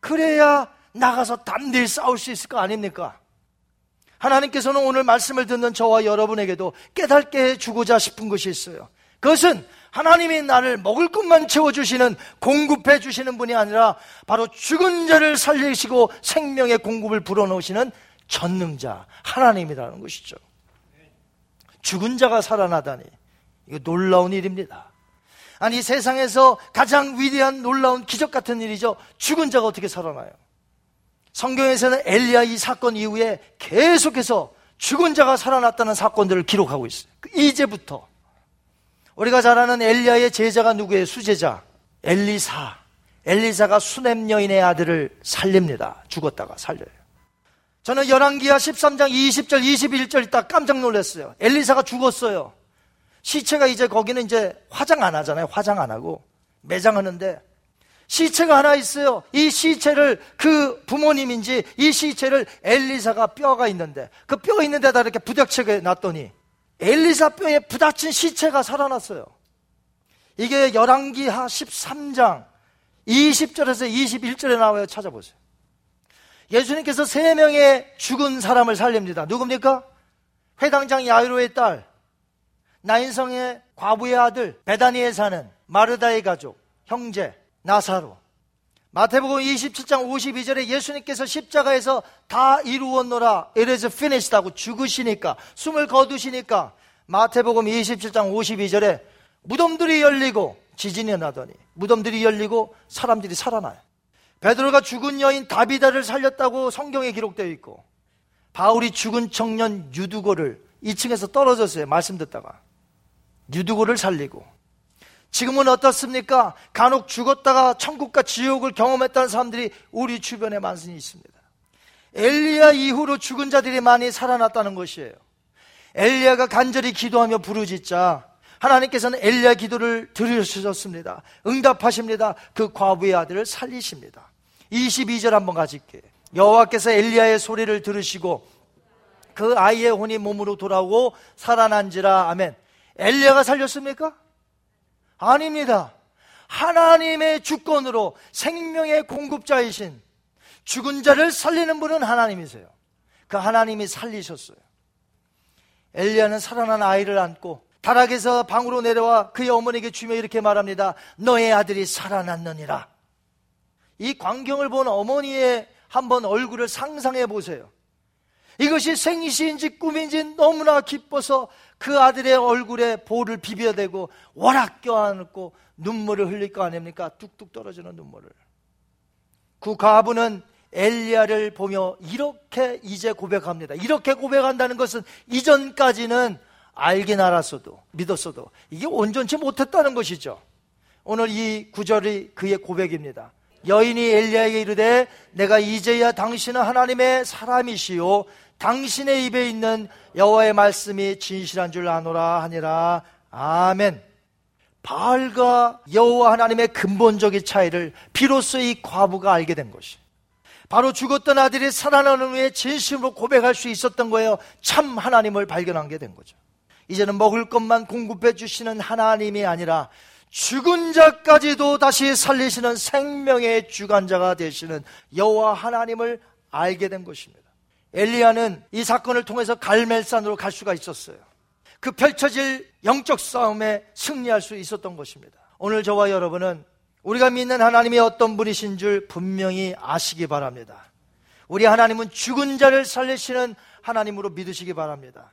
그래야 나가서 담대히 싸울 수 있을 거 아닙니까? 하나님께서는 오늘 말씀을 듣는 저와 여러분에게도 깨닫게 해 주고자 싶은 것이 있어요. 그것은 하나님이 나를 먹을 것만 채워주시는 공급해 주시는 분이 아니라 바로 죽은 자를 살리시고 생명의 공급을 불어넣으시는 전능자 하나님이라는 것이죠. 죽은 자가 살아나다니. 이거 놀라운 일입니다. 아니, 세상에서 가장 위대한 놀라운 기적 같은 일이죠. 죽은 자가 어떻게 살아나요? 성경에서는 엘리야 이 사건 이후에 계속해서 죽은 자가 살아났다는 사건들을 기록하고 있어요. 이제부터. 우리가 잘 아는 엘리야의 제자가 누구예요? 수제자. 엘리사. 엘리사가 수냄 여인의 아들을 살립니다. 죽었다가 살려요. 저는 열왕기하 13장 20절, 21절 딱 깜짝 놀랐어요. 엘리사가 죽었어요. 시체가 이제 거기는 이제 화장 안 하잖아요. 화장 안 하고 매장하는데 시체가 하나 있어요. 이 시체를 그 부모님인지 이 시체를 엘리사가 뼈가 있는데 그 뼈 있는 데다 이렇게 부닥치게 놨더니 엘리사 뼈에 부닥친 시체가 살아났어요. 이게 열왕기하 13장 20절에서 21절에 나와요. 찾아보세요. 예수님께서 세 명의 죽은 사람을 살립니다. 누굽니까? 회당장 야이로의 딸, 나인성의 과부의 아들, 베다니에 사는 마르다의 가족, 형제, 나사로. 마태복음 27장 52절에 예수님께서 십자가에서 다 이루었노라. It is finished 하고 죽으시니까, 숨을 거두시니까 마태복음 27장 52절에 무덤들이 열리고 지진이 나더니 무덤들이 열리고 사람들이 살아나요. 베드로가 죽은 여인 다비다를 살렸다고 성경에 기록되어 있고 바울이 죽은 청년 유두고를 2층에서 떨어졌어요. 말씀 듣다가. 유두고를 살리고 지금은 어떻습니까? 간혹 죽었다가 천국과 지옥을 경험했다는 사람들이 우리 주변에 많이 있습니다. 엘리야 이후로 죽은 자들이 많이 살아났다는 것이에요. 엘리야가 간절히 기도하며 부르짖자 하나님께서는 엘리야 기도를 들으셨습니다. 응답하십니다. 그 과부의 아들을 살리십니다. 22절 한번 가질게. 여호와께서 엘리야의 소리를 들으시고 그 아이의 혼이 몸으로 돌아오고 살아난지라 아멘. 엘리야가 살렸습니까? 아닙니다. 하나님의 주권으로 생명의 공급자이신 죽은 자를 살리는 분은 하나님이세요. 그 하나님이 살리셨어요. 엘리야는 살아난 아이를 안고 다락에서 방으로 내려와 그의 어머니에게 주며 이렇게 말합니다. 너의 아들이 살아났느니라. 이 광경을 본 어머니의 한번 얼굴을 상상해 보세요. 이것이 생시인지 꿈인지 너무나 기뻐서 그 아들의 얼굴에 볼을 비벼대고 워락 껴안고 눈물을 흘릴 거 아닙니까? 뚝뚝 떨어지는 눈물을. 그 과부는 엘리야를 보며 이렇게 이제 고백합니다. 이렇게 고백한다는 것은 이전까지는 알긴 알았어도 믿었어도 이게 온전치 못했다는 것이죠. 오늘 이 구절이 그의 고백입니다. 여인이 엘리야에게 이르되 내가 이제야 당신은 하나님의 사람이시요 당신의 입에 있는 여호와의 말씀이 진실한 줄 아노라 하니라. 아멘. 바알과 여호와 하나님의 근본적인 차이를 비로소 이 과부가 알게 된 것이. 바로 죽었던 아들이 살아나는 후에 진심으로 고백할 수 있었던 거예요. 참 하나님을 발견한 게된 거죠. 이제는 먹을 것만 공급해 주시는 하나님이 아니라 죽은 자까지도 다시 살리시는 생명의 주관자가 되시는 여호와 하나님을 알게 된 것입니다. 엘리야는 이 사건을 통해서 갈멜산으로 갈 수가 있었어요. 그 펼쳐질 영적 싸움에 승리할 수 있었던 것입니다. 오늘 저와 여러분은 우리가 믿는 하나님이 어떤 분이신 줄 분명히 아시기 바랍니다. 우리 하나님은 죽은 자를 살리시는 하나님으로 믿으시기 바랍니다.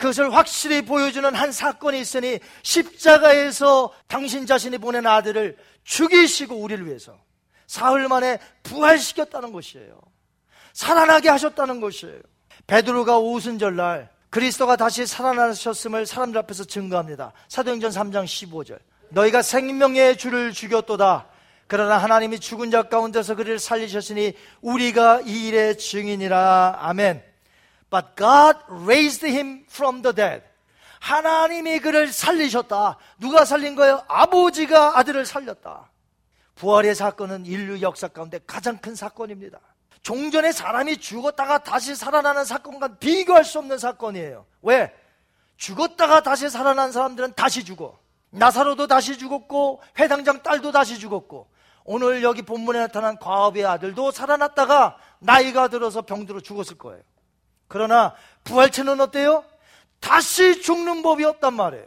그것을 확실히 보여주는 한 사건이 있으니 십자가에서 당신 자신이 보낸 아들을 죽이시고 우리를 위해서 사흘 만에 부활시켰다는 것이에요. 살아나게 하셨다는 것이에요. 베드로가 오순절 날 그리스도가 다시 살아나셨음을 사람들 앞에서 증거합니다. 사도행전 3장 15절. 너희가 생명의 주를 죽였도다. 그러나 하나님이 죽은 자 가운데서 그를 살리셨으니 우리가 이 일의 증인이라. 아멘. But God raised him from the dead. 하나님이 그를 살리셨다. 누가 살린 거예요? 아버지가 아들을 살렸다. 부활의 사건은 인류 역사 가운데 가장 큰 사건입니다. 종전에 사람이 죽었다가 다시 살아나는 사건과 비교할 수 없는 사건이에요. 왜? 죽었다가 다시 살아난 사람들은 다시 죽어. 나사로도 다시 죽었고, 회당장 딸도 다시 죽었고, 오늘 여기 본문에 나타난 과업의 아들도 살아났다가 나이가 들어서 병들어 죽었을 거예요. 그러나 부활체는 어때요? 다시 죽는 법이 없단 말이에요.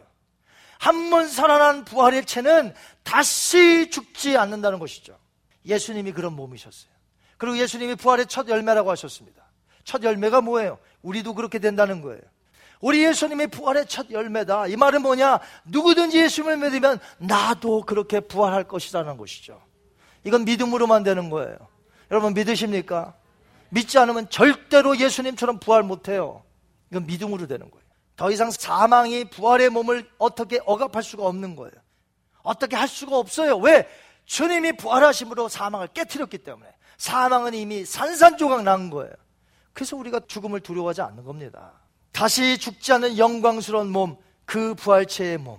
한 번 살아난 부활의 체는 다시 죽지 않는다는 것이죠. 예수님이 그런 몸이셨어요. 그리고 예수님이 부활의 첫 열매라고 하셨습니다. 첫 열매가 뭐예요? 우리도 그렇게 된다는 거예요. 우리 예수님이 부활의 첫 열매다. 이 말은 뭐냐? 누구든지 예수님을 믿으면 나도 그렇게 부활할 것이라는 것이죠. 이건 믿음으로만 되는 거예요. 여러분 믿으십니까? 믿지 않으면 절대로 예수님처럼 부활 못해요. 이건 믿음으로 되는 거예요. 더 이상 사망이 부활의 몸을 어떻게 억압할 수가 없는 거예요. 어떻게 할 수가 없어요. 왜? 주님이 부활하심으로 사망을 깨뜨렸기 때문에. 사망은 이미 산산조각 난 거예요. 그래서 우리가 죽음을 두려워하지 않는 겁니다. 다시 죽지 않는 영광스러운 몸, 그 부활체의 몸.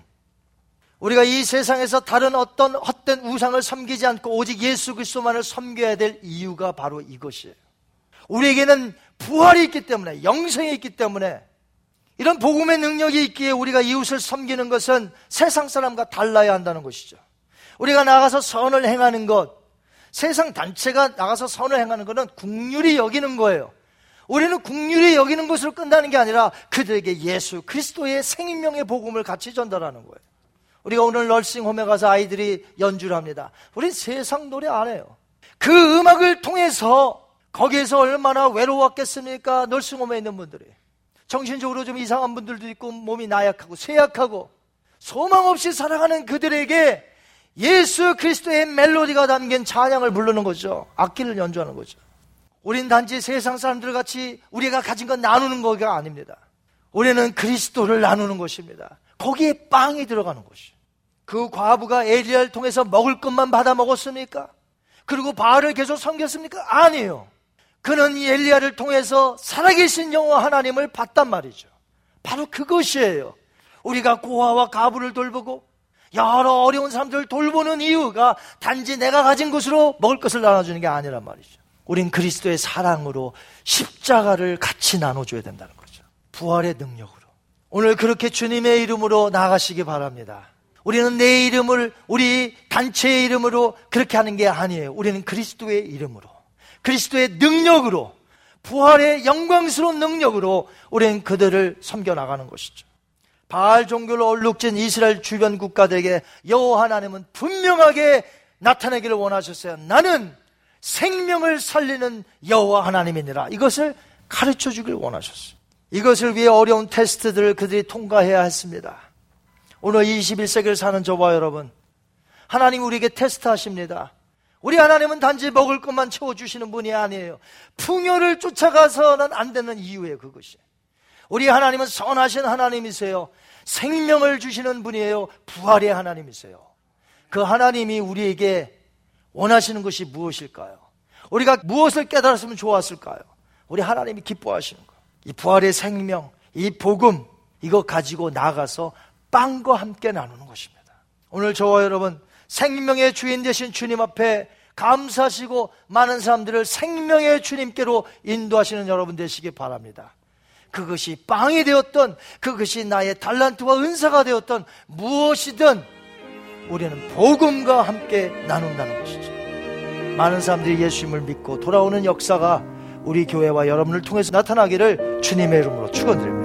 우리가 이 세상에서 다른 어떤 헛된 우상을 섬기지 않고 오직 예수 그리스도만을 섬겨야 될 이유가 바로 이것이에요. 우리에게는 부활이 있기 때문에 영생이 있기 때문에 이런 복음의 능력이 있기에 우리가 이웃을 섬기는 것은 세상 사람과 달라야 한다는 것이죠. 우리가 나가서 선을 행하는 것, 세상 단체가 나가서 선을 행하는 것은 국률이 여기는 거예요. 우리는 국률이 여기는 것으로 끝나는 게 아니라 그들에게 예수 그리스도의 생명의 복음을 같이 전달하는 거예요. 우리가 오늘 널싱홈에 가서 아이들이 연주를 합니다. 우린 세상 노래 안 해요. 그 음악을 통해서 거기에서 얼마나 외로웠겠습니까? nursing home에 있는 분들이. 정신적으로 좀 이상한 분들도 있고 몸이 나약하고 쇠약하고 소망 없이 살아가는 그들에게 예수 그리스도의 멜로디가 담긴 찬양을 부르는 거죠. 악기를 연주하는 거죠. 우린 단지 세상 사람들 같이 우리가 가진 건 나누는 거가 아닙니다. 우리는 그리스도를 나누는 것입니다. 거기에 빵이 들어가는 것이. 그 과부가 엘리야를 통해서 먹을 것만 받아 먹었습니까? 그리고 바알을 계속 섬겼습니까? 아니에요. 그는 엘리야를 통해서 살아계신 영화 하나님을 봤단 말이죠. 바로 그것이에요. 우리가 고아와 가부를 돌보고 여러 어려운 사람들을 돌보는 이유가 단지 내가 가진 것으로 먹을 것을 나눠주는 게 아니란 말이죠. 우린 그리스도의 사랑으로 십자가를 같이 나눠줘야 된다는 거죠. 부활의 능력으로. 오늘 그렇게 주님의 이름으로 나가시기 바랍니다. 우리는 내 이름을 우리 단체의 이름으로 그렇게 하는 게 아니에요. 우리는 그리스도의 이름으로. 그리스도의 능력으로 부활의 영광스러운 능력으로 우리는 그들을 섬겨 나가는 것이죠. 바알 종교로 얼룩진 이스라엘 주변 국가들에게 여호와 하나님은 분명하게 나타내기를 원하셨어요. 나는 생명을 살리는 여호와 하나님이니라. 이것을 가르쳐 주길 원하셨어요. 이것을 위해 어려운 테스트들을 그들이 통과해야 했습니다. 오늘 21세기를 사는 저와 여러분, 하나님 우리에게 테스트하십니다. 우리 하나님은 단지 먹을 것만 채워주시는 분이 아니에요. 풍요를 쫓아가서는 안 되는 이유예요, 그것이. 우리 하나님은 선하신 하나님이세요. 생명을 주시는 분이에요. 부활의 하나님이세요. 그 하나님이 우리에게 원하시는 것이 무엇일까요? 우리가 무엇을 깨달았으면 좋았을까요? 우리 하나님이 기뻐하시는 거. 이 부활의 생명, 이 복음, 이거 가지고 나가서 빵과 함께 나누는 것입니다. 오늘 저와 여러분, 생명의 주인 되신 주님 앞에 감사하시고 많은 사람들을 생명의 주님께로 인도하시는 여러분 되시기 바랍니다. 그것이 빵이 되었던 그것이 나의 달란트와 은사가 되었던 무엇이든 우리는 복음과 함께 나눈다는 것이죠. 많은 사람들이 예수님을 믿고 돌아오는 역사가 우리 교회와 여러분을 통해서 나타나기를 주님의 이름으로 축원드립니다.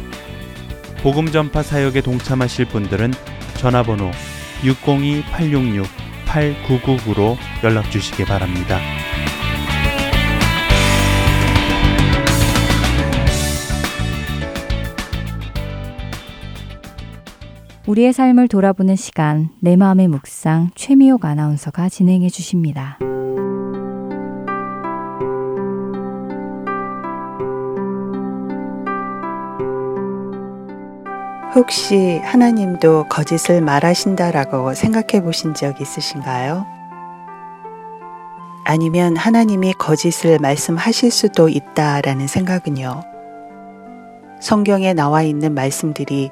복음 전파 사역에 동참하실 분들은 전화번호 602-866-8999로 연락 주시기 바랍니다. 우리의 삶을 돌아보는 시간, 내 마음의 묵상, 최미옥 아나운서가 진행해 주십니다. 혹시 하나님도 거짓을 말하신다라고 생각해 보신 적 있으신가요? 아니면 하나님이 거짓을 말씀하실 수도 있다라는 생각은요. 성경에 나와 있는 말씀들이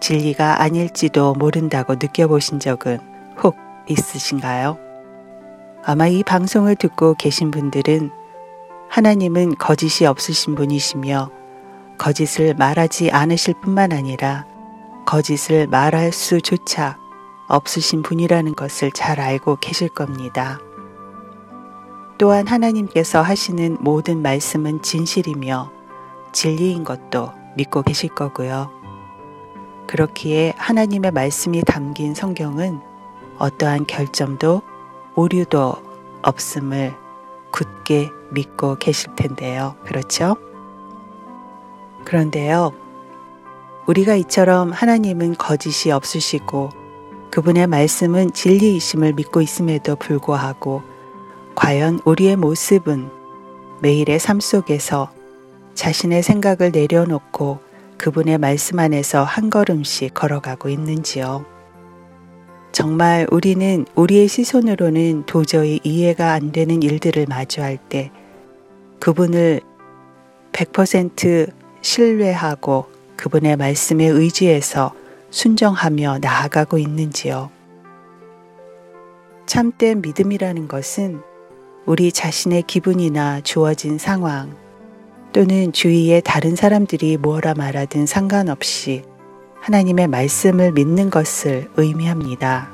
진리가 아닐지도 모른다고 느껴보신 적은 혹 있으신가요? 아마 이 방송을 듣고 계신 분들은 하나님은 거짓이 없으신 분이시며 거짓을 말하지 않으실 뿐만 아니라 거짓을 말할 수조차 없으신 분이라는 것을 잘 알고 계실 겁니다. 또한 하나님께서 하시는 모든 말씀은 진실이며 진리인 것도 믿고 계실 거고요. 그렇기에 하나님의 말씀이 담긴 성경은 어떠한 결점도 오류도 없음을 굳게 믿고 계실 텐데요. 그렇죠? 그런데요. 우리가 이처럼 하나님은 거짓이 없으시고 그분의 말씀은 진리이심을 믿고 있음에도 불구하고 과연 우리의 모습은 매일의 삶 속에서 자신의 생각을 내려놓고 그분의 말씀 안에서 한 걸음씩 걸어가고 있는지요. 정말 우리는 우리의 시선으로는 도저히 이해가 안 되는 일들을 마주할 때 그분을 100% 신뢰하고 그분의 말씀에 의지해서 순정하며 나아가고 있는지요. 참된 믿음이라는 것은 우리 자신의 기분이나 주어진 상황 또는 주위의 다른 사람들이 뭐라 말하든 상관없이 하나님의 말씀을 믿는 것을 의미합니다.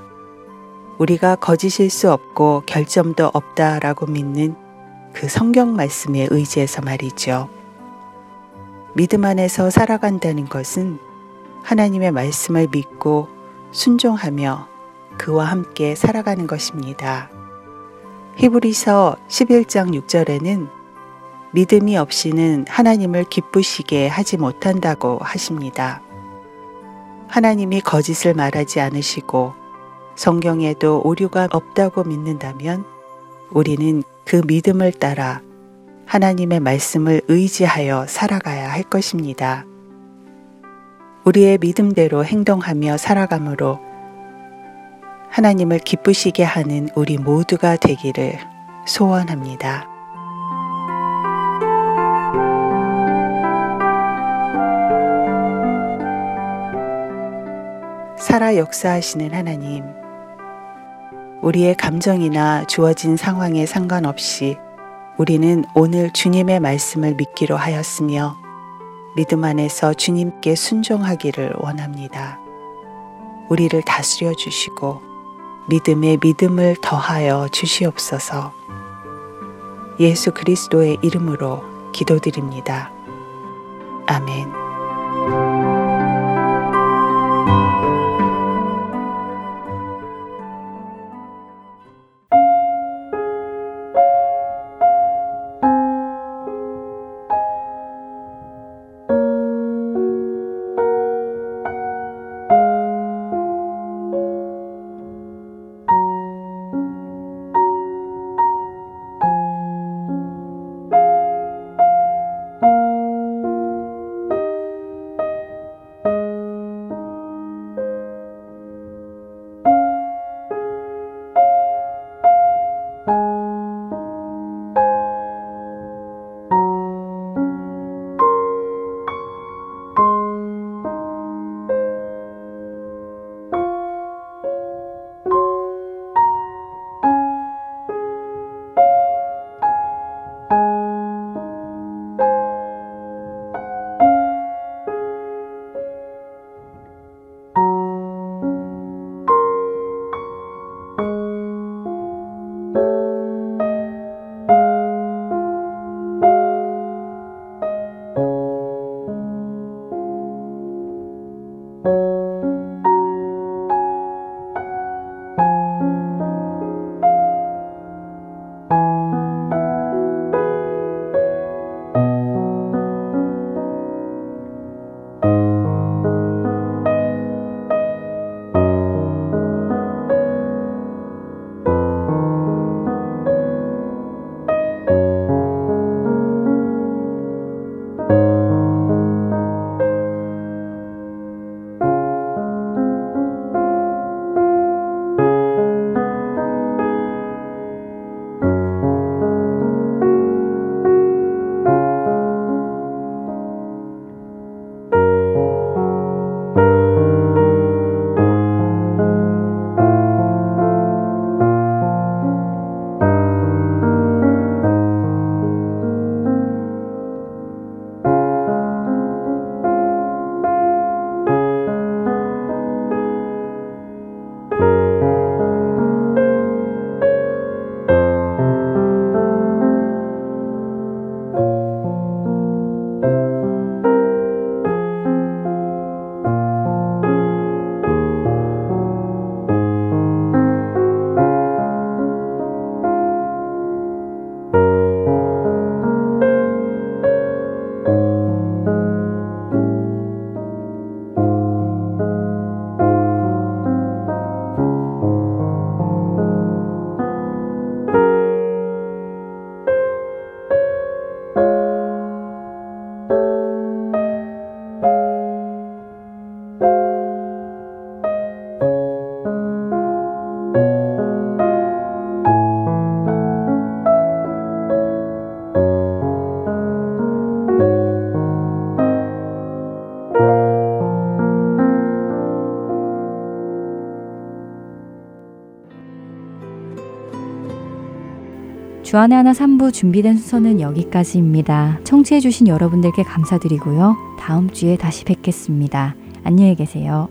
우리가 거짓일 수 없고 결점도 없다라고 믿는 그 성경 말씀에 의지해서 말이죠. 믿음 안에서 살아간다는 것은 하나님의 말씀을 믿고 순종하며 그와 함께 살아가는 것입니다. 히브리서 11장 6절에는 믿음이 없이는 하나님을 기쁘시게 하지 못한다고 하십니다. 하나님이 거짓을 말하지 않으시고 성경에도 오류가 없다고 믿는다면 우리는 그 믿음을 따라 하나님의 말씀을 의지하여 살아가야 할 것입니다. 우리의 믿음대로 행동하며 살아감으로 하나님을 기쁘시게 하는 우리 모두가 되기를 소원합니다. 살아 역사하시는 하나님, 우리의 감정이나 주어진 상황에 상관없이 우리는 오늘 주님의 말씀을 믿기로 하였으며 믿음 안에서 주님께 순종하기를 원합니다. 우리를 다스려 주시고 믿음에 믿음을 더하여 주시옵소서. 예수 그리스도의 이름으로 기도드립니다. 아멘. 주안의 하나 3부 준비된 순서는 여기까지입니다. 청취해주신 여러분들께 감사드리고요. 다음 주에 다시 뵙겠습니다. 안녕히 계세요.